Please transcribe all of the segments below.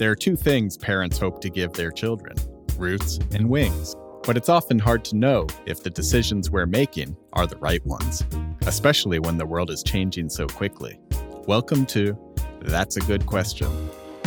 There are two things parents hope to give their children roots and wings. But it's often hard to know if the decisions we're making are the right ones, especially when the world is changing so quickly. Welcome to That's a Good Question,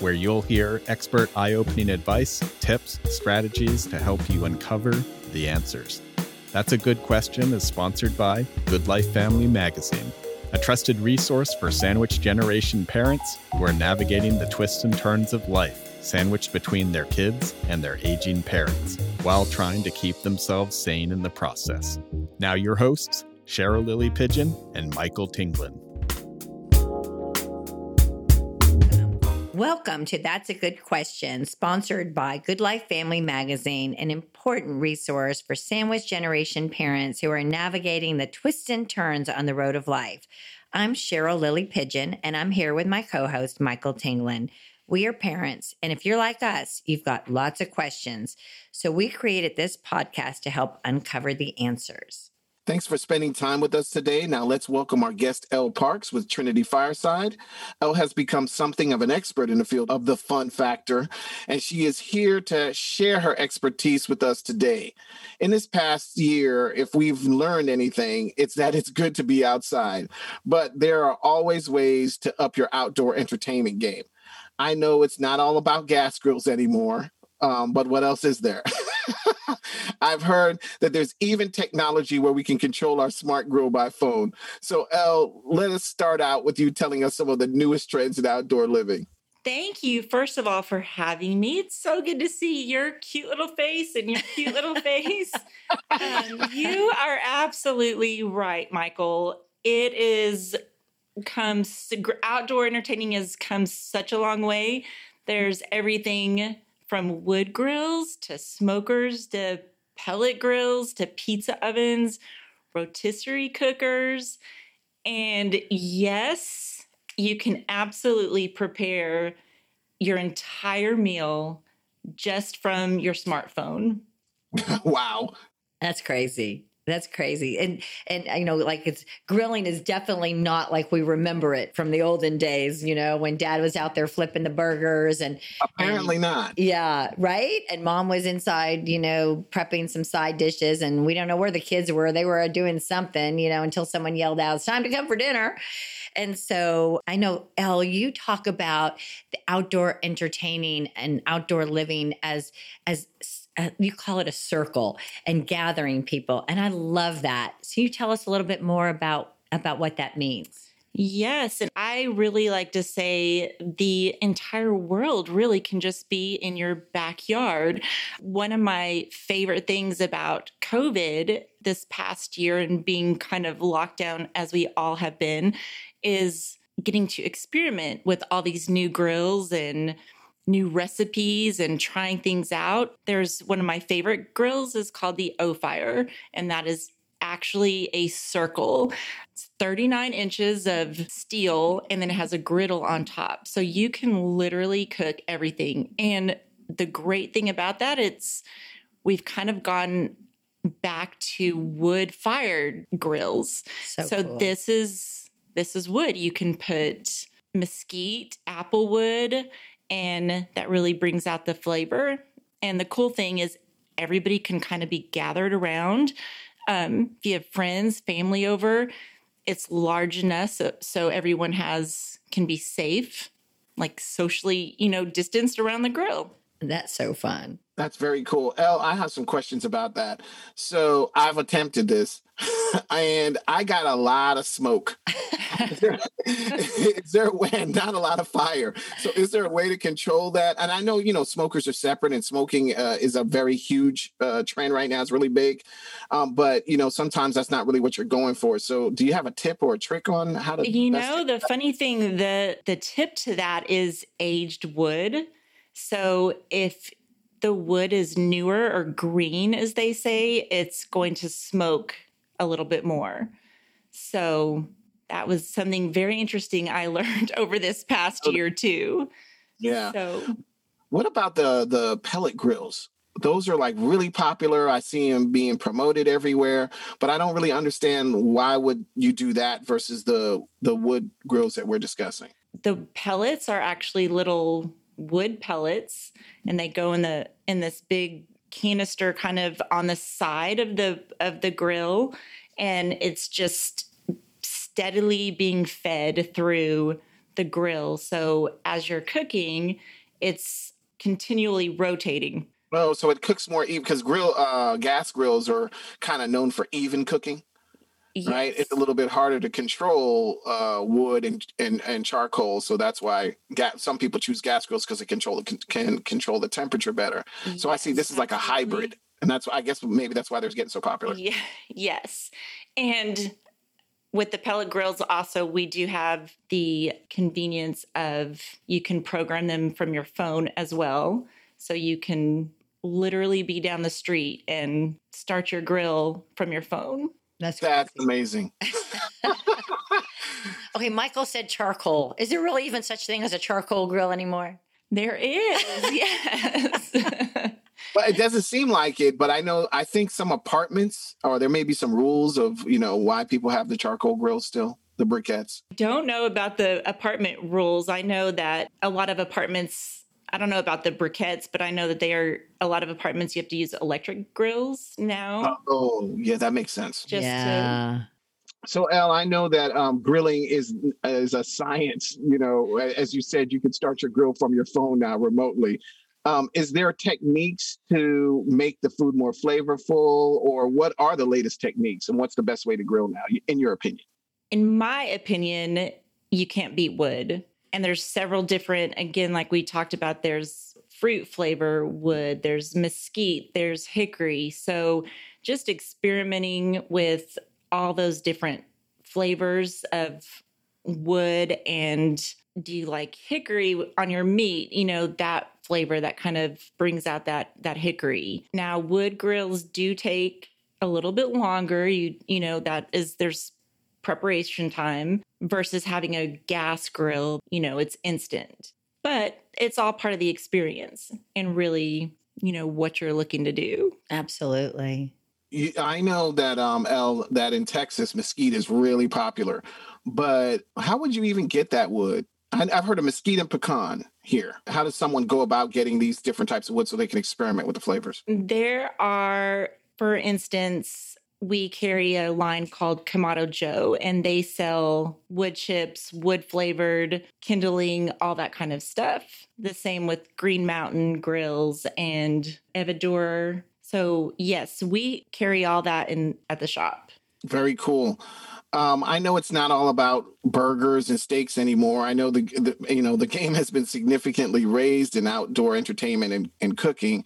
where you'll hear expert eye opening advice, tips, strategies to help you uncover the answers. That's a Good Question is sponsored by Good Life Family Magazine, a trusted resource for sandwich generation parents who are navigating the twists and turns of life sandwiched between their kids and their aging parents, while trying to keep themselves sane in the process. Now, your hosts, Cheryl Lily Pigeon and Michael Tinglin. Welcome to That's a Good Question, sponsored by Good Life Family Magazine, an important resource for sandwich generation parents who are navigating the twists and turns on the road of life. I'm Cheryl Lily Pigeon, and I'm here with my co host, Michael Tinglin. We are parents, and if you're like us, you've got lots of questions. So we created this podcast to help uncover the answers. Thanks for spending time with us today. Now let's welcome our guest, Elle Parks with Trinity Fireside. Elle has become something of an expert in the field of the fun factor, and she is here to share her expertise with us today. In this past year, if we've learned anything, it's that it's good to be outside, but there are always ways to up your outdoor entertainment game. I know it's not all about gas grills anymore, um, but what else is there? I've heard that there's even technology where we can control our smart grill by phone. So, Elle, let us start out with you telling us some of the newest trends in outdoor living. Thank you, first of all, for having me. It's so good to see your cute little face and your cute little face. Um, you are absolutely right, Michael. It is come outdoor entertaining has come such a long way. There's everything from wood grills to smokers to pellet grills to pizza ovens, rotisserie cookers. And yes, you can absolutely prepare your entire meal just from your smartphone. wow. That's crazy. That's crazy. And and you know, like it's grilling is definitely not like we remember it from the olden days, you know, when dad was out there flipping the burgers and apparently and, not. Yeah, right? And mom was inside, you know, prepping some side dishes and we don't know where the kids were. They were doing something, you know, until someone yelled out, "It's time to come for dinner." And so I know, Elle, you talk about the outdoor entertaining and outdoor living as as you call it a circle and gathering people and i love that so you tell us a little bit more about about what that means Yes. And I really like to say the entire world really can just be in your backyard. One of my favorite things about COVID this past year and being kind of locked down as we all have been is getting to experiment with all these new grills and new recipes and trying things out. There's one of my favorite grills is called the OFYR, and that is actually a circle. It's 39 inches of steel and then it has a griddle on top. So you can literally cook everything. And the great thing about that, it's we've kind of gone back to wood fired grills. So, so cool. this is this is wood. You can put mesquite, apple wood, and that really brings out the flavor. And the cool thing is, everybody can kind of be gathered around. Um, if you have friends, family over, it's large enough so, so everyone has can be safe, like socially, you know, distanced around the grill. That's so fun. That's very cool. Elle, I have some questions about that. So I've attempted this and I got a lot of smoke. is, there, is there a way, not a lot of fire. So is there a way to control that? And I know, you know, smokers are separate and smoking uh, is a very huge uh, trend right now. It's really big. Um, but, you know, sometimes that's not really what you're going for. So do you have a tip or a trick on how to? You know, the funny thing, the, the tip to that is aged wood. So if the wood is newer or green, as they say, it's going to smoke a little bit more. So that was something very interesting I learned over this past oh, year too. Yeah. So what about the the pellet grills? Those are like really popular. I see them being promoted everywhere, but I don't really understand why would you do that versus the the wood grills that we're discussing. The pellets are actually little wood pellets and they go in the in this big canister kind of on the side of the of the grill and it's just steadily being fed through the grill. So as you're cooking, it's continually rotating. Oh, so it cooks more even because grill uh, gas grills are kind of known for even cooking, yes. right? It's a little bit harder to control uh, wood and, and and charcoal, so that's why gas, some people choose gas grills because it control can, can control the temperature better. Yes, so I see this is like a hybrid, and that's I guess maybe that's why they're getting so popular. Yeah, yes, and with the pellet grills also we do have the convenience of you can program them from your phone as well so you can literally be down the street and start your grill from your phone that's that's amazing okay michael said charcoal is there really even such thing as a charcoal grill anymore there is yes but it doesn't seem like it. But I know I think some apartments, or there may be some rules of you know why people have the charcoal grill still. The briquettes. Don't know about the apartment rules. I know that a lot of apartments. I don't know about the briquettes, but I know that they are a lot of apartments. You have to use electric grills now. Oh, yeah, that makes sense. Just yeah. To, so, Elle, I know that um, grilling is is a science. You know, as you said, you can start your grill from your phone now remotely. Um, is there techniques to make the food more flavorful, or what are the latest techniques, and what's the best way to grill now, in your opinion? In my opinion, you can't beat wood, and there's several different. Again, like we talked about, there's fruit flavor wood, there's mesquite, there's hickory. So just experimenting with all those different flavors of wood and do you like hickory on your meat you know that flavor that kind of brings out that that hickory. Now wood grills do take a little bit longer. You you know that is there's preparation time versus having a gas grill, you know, it's instant. But it's all part of the experience and really, you know, what you're looking to do. Absolutely. I know that um Elle that in Texas mesquite is really popular, but how would you even get that wood? I've heard of mesquite and pecan here. How does someone go about getting these different types of wood so they can experiment with the flavors? There are, for instance, we carry a line called Kamado Joe, and they sell wood chips, wood flavored, kindling, all that kind of stuff. The same with Green Mountain Grills and Everdure. So, yes, we carry all that in at the shop. Very cool. Um, I know it's not all about burgers and steaks anymore. I know the, the, you know the game has been significantly raised in outdoor entertainment and, and cooking.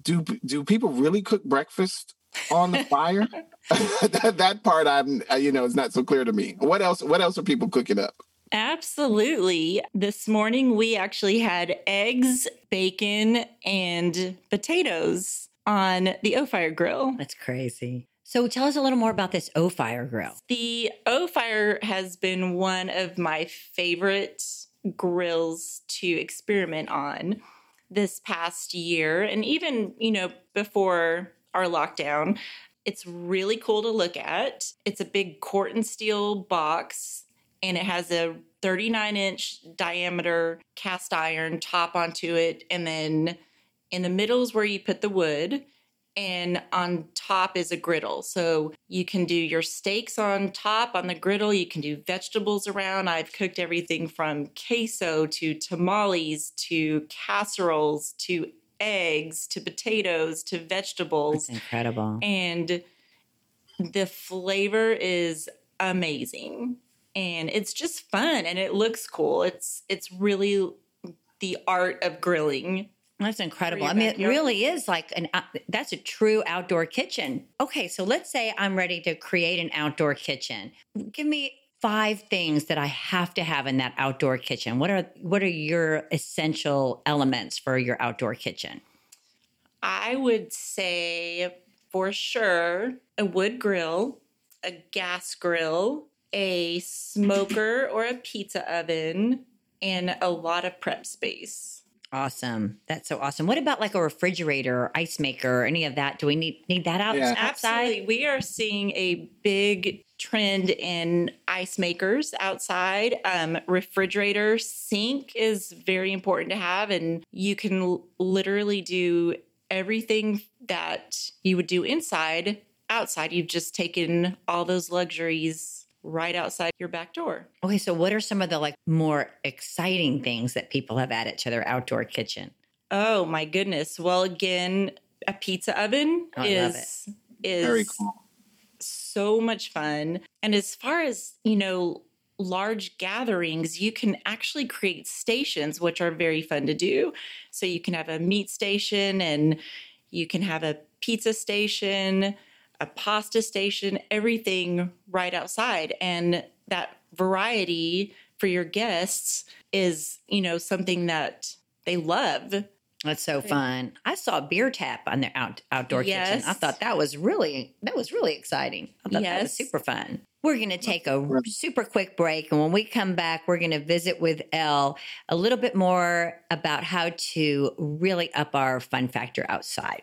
Do do people really cook breakfast on the fire? that, that part I'm uh, you know is not so clear to me. What else? What else are people cooking up? Absolutely. This morning we actually had eggs, bacon, and potatoes on the OFYR grill. That's crazy. So tell us a little more about this OFYR grill. The OFYR has been one of my favorite grills to experiment on this past year and even, you know, before our lockdown. It's really cool to look at. It's a big Corten steel box and it has a 39 inch diameter cast iron top onto it. And then in the middle is where you put the wood and on top is a griddle. So you can do your steaks on top on the griddle. You can do vegetables around. I've cooked everything from queso to tamales to casseroles to eggs to potatoes to vegetables. That's incredible. And the flavor is amazing. And it's just fun and it looks cool. It's it's really the art of grilling that's incredible. I mean, it really is like an uh, that's a true outdoor kitchen. Okay, so let's say I'm ready to create an outdoor kitchen. Give me five things that I have to have in that outdoor kitchen. What are what are your essential elements for your outdoor kitchen? I would say for sure a wood grill, a gas grill, a smoker or a pizza oven, and a lot of prep space. Awesome. That's so awesome. What about like a refrigerator or ice maker or any of that? Do we need need that out, Yeah. outside? Absolutely. We are seeing a big trend in ice makers outside. Um, refrigerator sink is very important to have, and you can l- literally do everything that you would do inside outside. You've just taken all those luxuries right outside your back door. Okay, so what are some of the like more exciting things that people have added to their outdoor kitchen? Oh my goodness. Well, again, a pizza oven oh, I love is is Very cool. so much fun. And as far as, you know, large gatherings, you can actually create stations, which are very fun to do. So you can have a meat station and you can have a pizza station, a pasta station, everything right outside. And that variety for your guests is, you know, something that they love. That's so fun. I saw a beer tap on their out, outdoor kitchen. I thought that was really that was really exciting. I thought that was Yes. super fun. We're going to take a super quick break and when we come back we're going to visit with Elle a little bit more about how to really up our fun factor outside.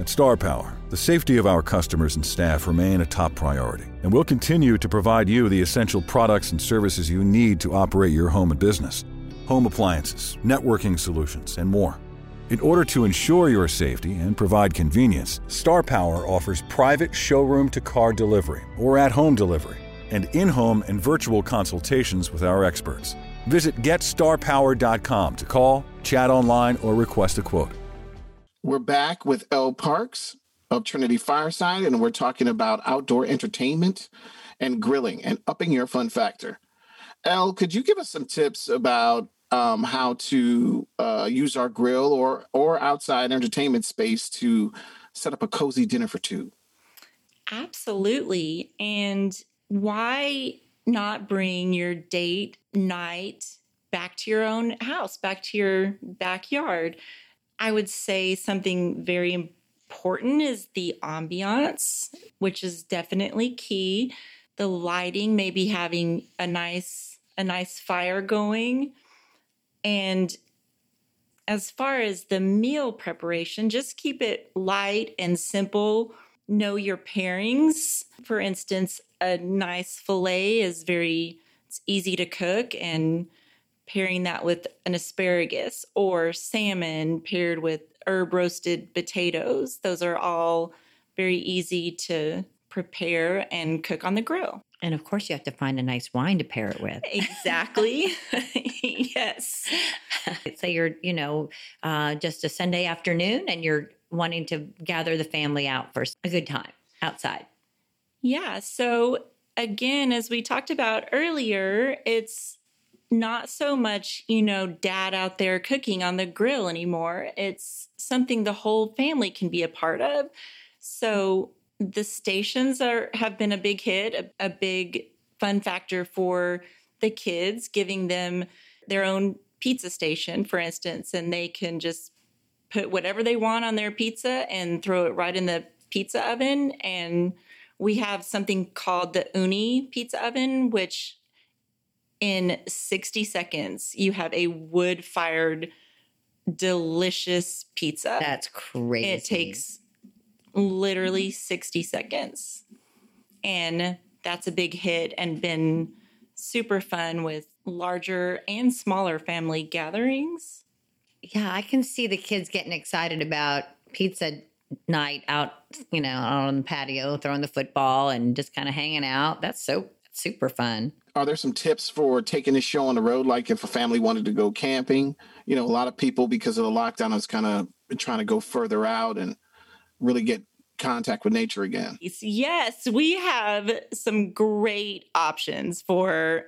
At Star Power, the safety of our customers and staff remain a top priority, and we'll continue to provide you the essential products and services you need to operate your home and business. Home appliances, networking solutions, and more. In order to ensure your safety and provide convenience, Star Power offers private showroom to car delivery or at home delivery and in home and virtual consultations with our experts. Visit GetStarPower.com to call, chat online, or request a quote. We're back with Elle Parks of Trinity Fireside, and we're talking about outdoor entertainment and grilling and upping your fun factor. Elle, could you give us some tips about um, how to uh, use our grill or or outside entertainment space to set up a cozy dinner for two? Absolutely. And why not bring your date night back to your own house, back to your backyard? I would say something very important is the ambiance, which is definitely key. The lighting, maybe having a nice a nice fire going. And as far as the meal preparation, just keep it light and simple. Know your pairings. For instance, a nice filet is very it's easy to cook and pairing that with an asparagus or salmon paired with herb roasted potatoes. Those are all very easy to prepare and cook on the grill. And of course you have to find a nice wine to pair it with. Exactly. yes. Say you're, you know, uh, just a Sunday afternoon and you're wanting to gather the family out for a good time outside. Yeah. So, again, as we talked about earlier, it's not so much, you know, dad out there cooking on the grill anymore. It's something the whole family can be a part of. So, the stations are have been a big hit, a, a big fun factor for the kids, giving them their own pizza station, for instance, and they can just put whatever they want on their pizza and throw it right in the pizza oven. And we have something called the Ooni pizza oven, which in 60 seconds, you have a wood fired, delicious pizza. That's crazy. It takes literally 60 seconds. And that's a big hit and been super fun with larger and smaller family gatherings. Yeah, I can see the kids getting excited about pizza night out, you know, out on the patio, throwing the football and just kind of hanging out. That's so super fun. Are there some tips for taking this show on the road? Like if a family wanted to go camping, you know, a lot of people because of the lockdown is kind of trying to go further out and really get contact with nature again. Yes, we have some great options for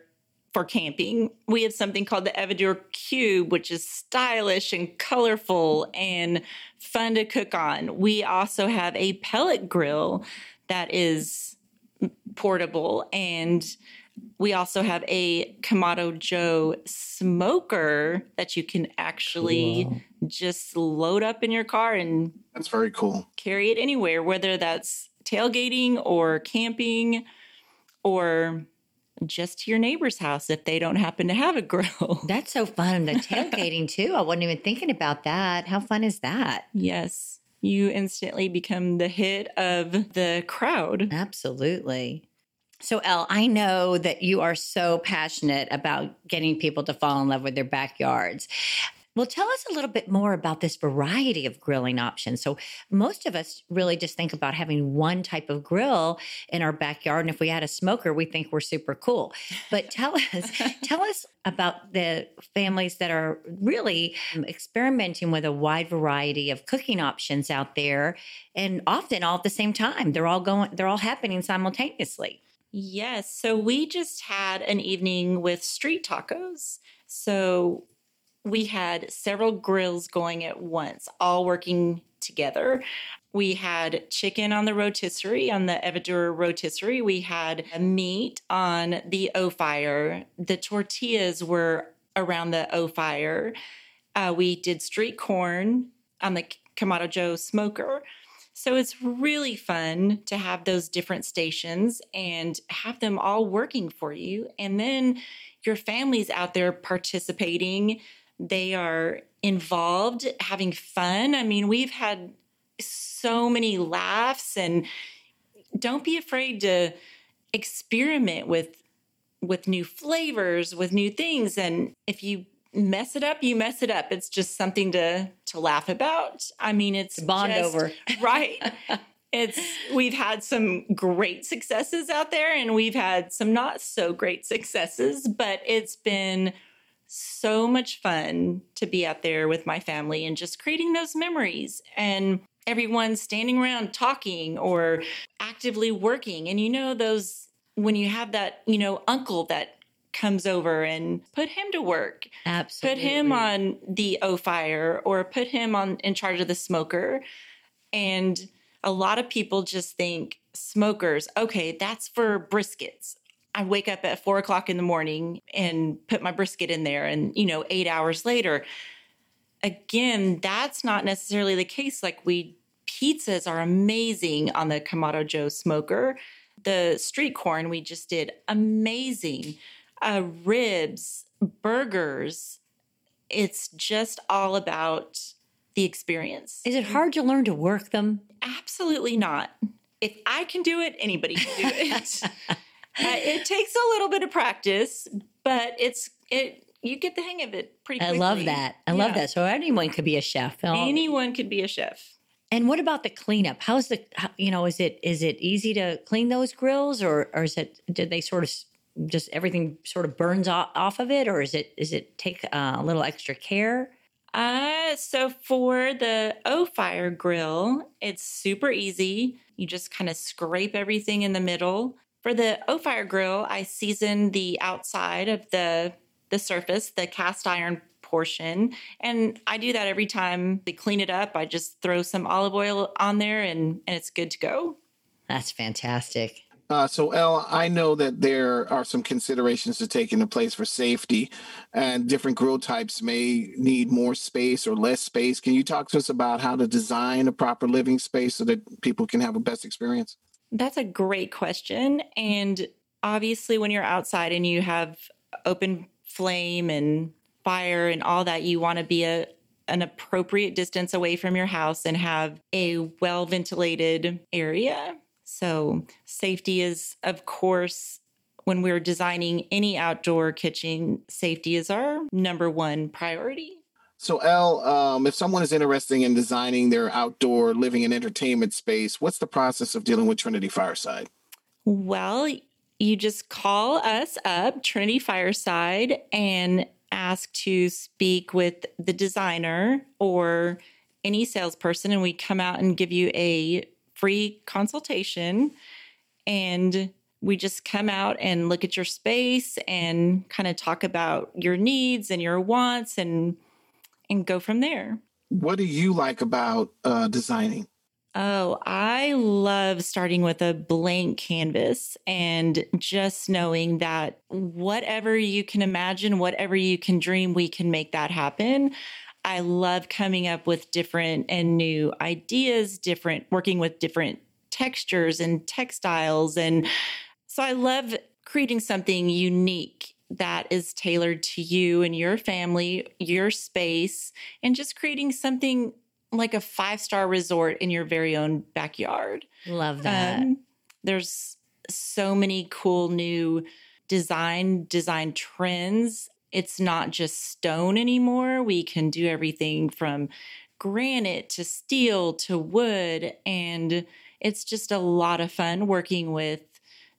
for camping. We have something called the Everdure Cube, which is stylish and colorful and fun to cook on. We also have a pellet grill that is portable and we also have a Kamado Joe smoker that you can actually Cool. just load up in your car and That's very cool. carry it anywhere, whether that's tailgating or camping or just to your neighbor's house if they don't happen to have a grill. That's so fun. The tailgating too. I wasn't even thinking about that. How fun is that? yes. You instantly become the hit of the crowd. Absolutely. So, Elle, I know that you are so passionate about getting people to fall in love with their backyards. Well, tell us a little bit more about this variety of grilling options. So, most of us really just think about having one type of grill in our backyard, and if we had a smoker, we think we're super cool. But tell us, tell us about the families that are really um, experimenting with a wide variety of cooking options out there, and often all at the same time. They're all going, they're all happening simultaneously. Yes. So we just had an evening with street tacos. So we had several grills going at once, all working together. We had chicken on the rotisserie, on the Everdure rotisserie. We had meat on the OFYR. The tortillas were around the OFYR. Uh, we did street corn on the Kamado Joe smoker. So it's really fun to have those different stations and have them all working for you. And then your family's out there participating they are involved, having fun. I mean, we've had so many laughs and don't be afraid to experiment with with new flavors, with new things and if you mess it up, you mess it up. It's just something to to laugh about. I mean, it's bond just, over. right? it's we've had some great successes out there and we've had some not so great successes, but it's been so much fun to be out there with my family and just creating those memories and everyone standing around talking or actively working. And you know, those when you have that, you know, uncle that comes over and put him to work. Absolutely. Put him on the OFYR or put him on in charge of the smoker. And a lot of people just think smokers, okay, that's for briskets. I wake up at four o'clock in the morning and put my brisket in there, and you know, eight hours later. Again, that's not necessarily the case. Like we pizzas are amazing on the Kamado Joe smoker. The street corn we just did amazing. Uh, ribs, burgers. It's just all about the experience. Is it hard to learn to work them? Absolutely not. If I can do it, anybody can do it. Uh, it takes a little bit of practice, but it's it. You get the hang of it pretty. quickly. I love that. I love that. So anyone could be a chef. Anyone could be a chef. And what about the cleanup? How's the how, you know is it is it easy to clean those grills or or is it did they sort of just everything sort of burns off, off of it or is it is it take uh, a little extra care? Uh, so for the OFYR grill, it's super easy. You just kind of scrape everything in the middle. For the OFYR grill, I season the outside of the the surface, the cast iron portion, and I do that every time they clean it up. I just throw some olive oil on there, and and it's good to go. That's fantastic. Uh, so, Elle, I know that there are some considerations to take into place for safety, and different grill types may need more space or less space. Can you talk to us about how to design a proper living space so that people can have a best experience? That's a great question. And obviously, when you're outside and you have open flame and fire and all that, you want to be a an appropriate distance away from your house and have a well ventilated area. So, safety is, of course, when we're designing any outdoor kitchen, safety is our number one priority. So, Elle, um, if someone is interested in designing their outdoor living and entertainment space, what's the process of dealing with Trinity Fireside? Well, you just call us up, Trinity Fireside, and ask to speak with the designer or any salesperson, and we come out and give you a free consultation. And we just come out and look at your space and kind of talk about your needs and your wants and and go from there. What do you like about uh, designing? Oh, I love starting with a blank canvas and just knowing that whatever you can imagine, whatever you can dream, we can make that happen. I love coming up with different and new ideas, different working with different textures and textiles and so I love creating something unique that is tailored to you and your family, your space, and just creating something like a five star resort in your very own backyard. Love that. Um, there's so many cool new design design trends. It's not just stone anymore. We can do everything from granite to steel to wood and it's just a lot of fun working with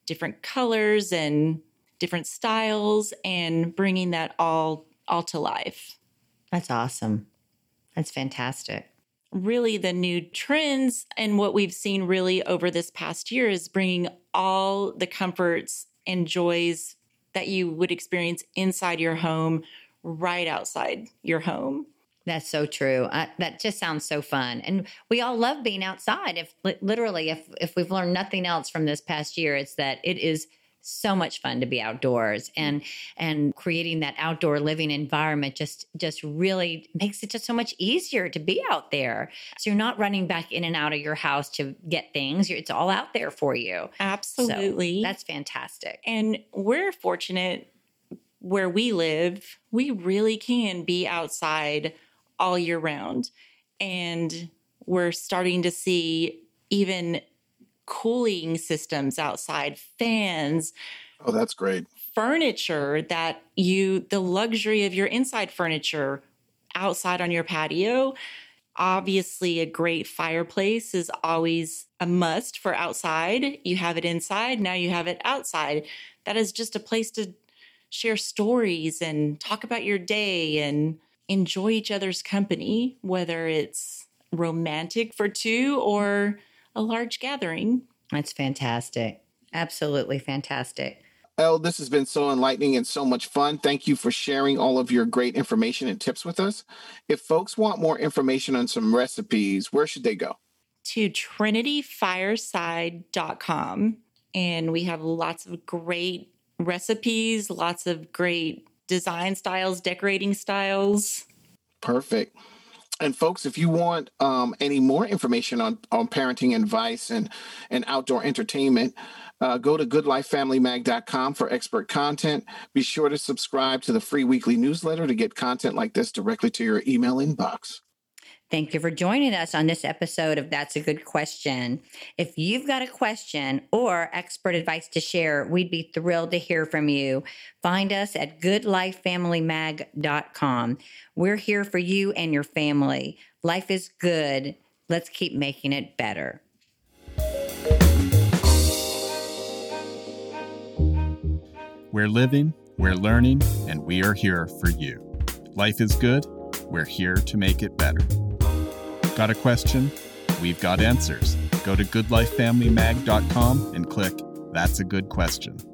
different colors and different styles and bringing that all all to life. That's awesome. That's fantastic. Really the new trends and what we've seen really over this past year is bringing all the comforts and joys that you would experience inside your home right outside your home. That's so true. I, that just sounds so fun, and we all love being outside. If literally, if if we've learned nothing else from this past year, it's that it is so much fun to be outdoors. Mm-hmm. And and creating that outdoor living environment just just really makes it just so much easier to be out there. So you're not running back in and out of your house to get things. It's all out there for you. Absolutely. so that's fantastic. And we're fortunate where we live. We really can be outside all year round. And we're starting to see even cooling systems outside, fans. Oh, that's great. Furniture that you, the luxury of your inside furniture outside on your patio. Obviously, a great fireplace is always a must for outside. You have it inside, now you have it outside. That is just a place to share stories and talk about your day and enjoy each other's company, whether it's romantic for two or a large gathering. That's fantastic. Absolutely fantastic. Elle, this has been so enlightening and so much fun. Thank you for sharing all of your great information and tips with us. If folks want more information on some recipes, where should they go? To trinityfireside.com. And we have lots of great recipes, lots of great design styles, decorating styles. Perfect. And folks, if you want um, any more information on, on parenting advice and, and outdoor entertainment, uh, go to goodlifefamilymag.com for expert content. Be sure to subscribe to the free weekly newsletter to get content like this directly to your email inbox. Thank you for joining us on this episode of That's a Good Question. If you've got a question or expert advice to share, we'd be thrilled to hear from you. Find us at goodlifefamilymag.com. We're here for you and your family. Life is good. Let's keep making it better. We're living, we're learning, and we are here for you. Life is good. We're here to make it better. Got a question? We've got answers. Go to goodlifefamilymag.com and click That's a Good Question.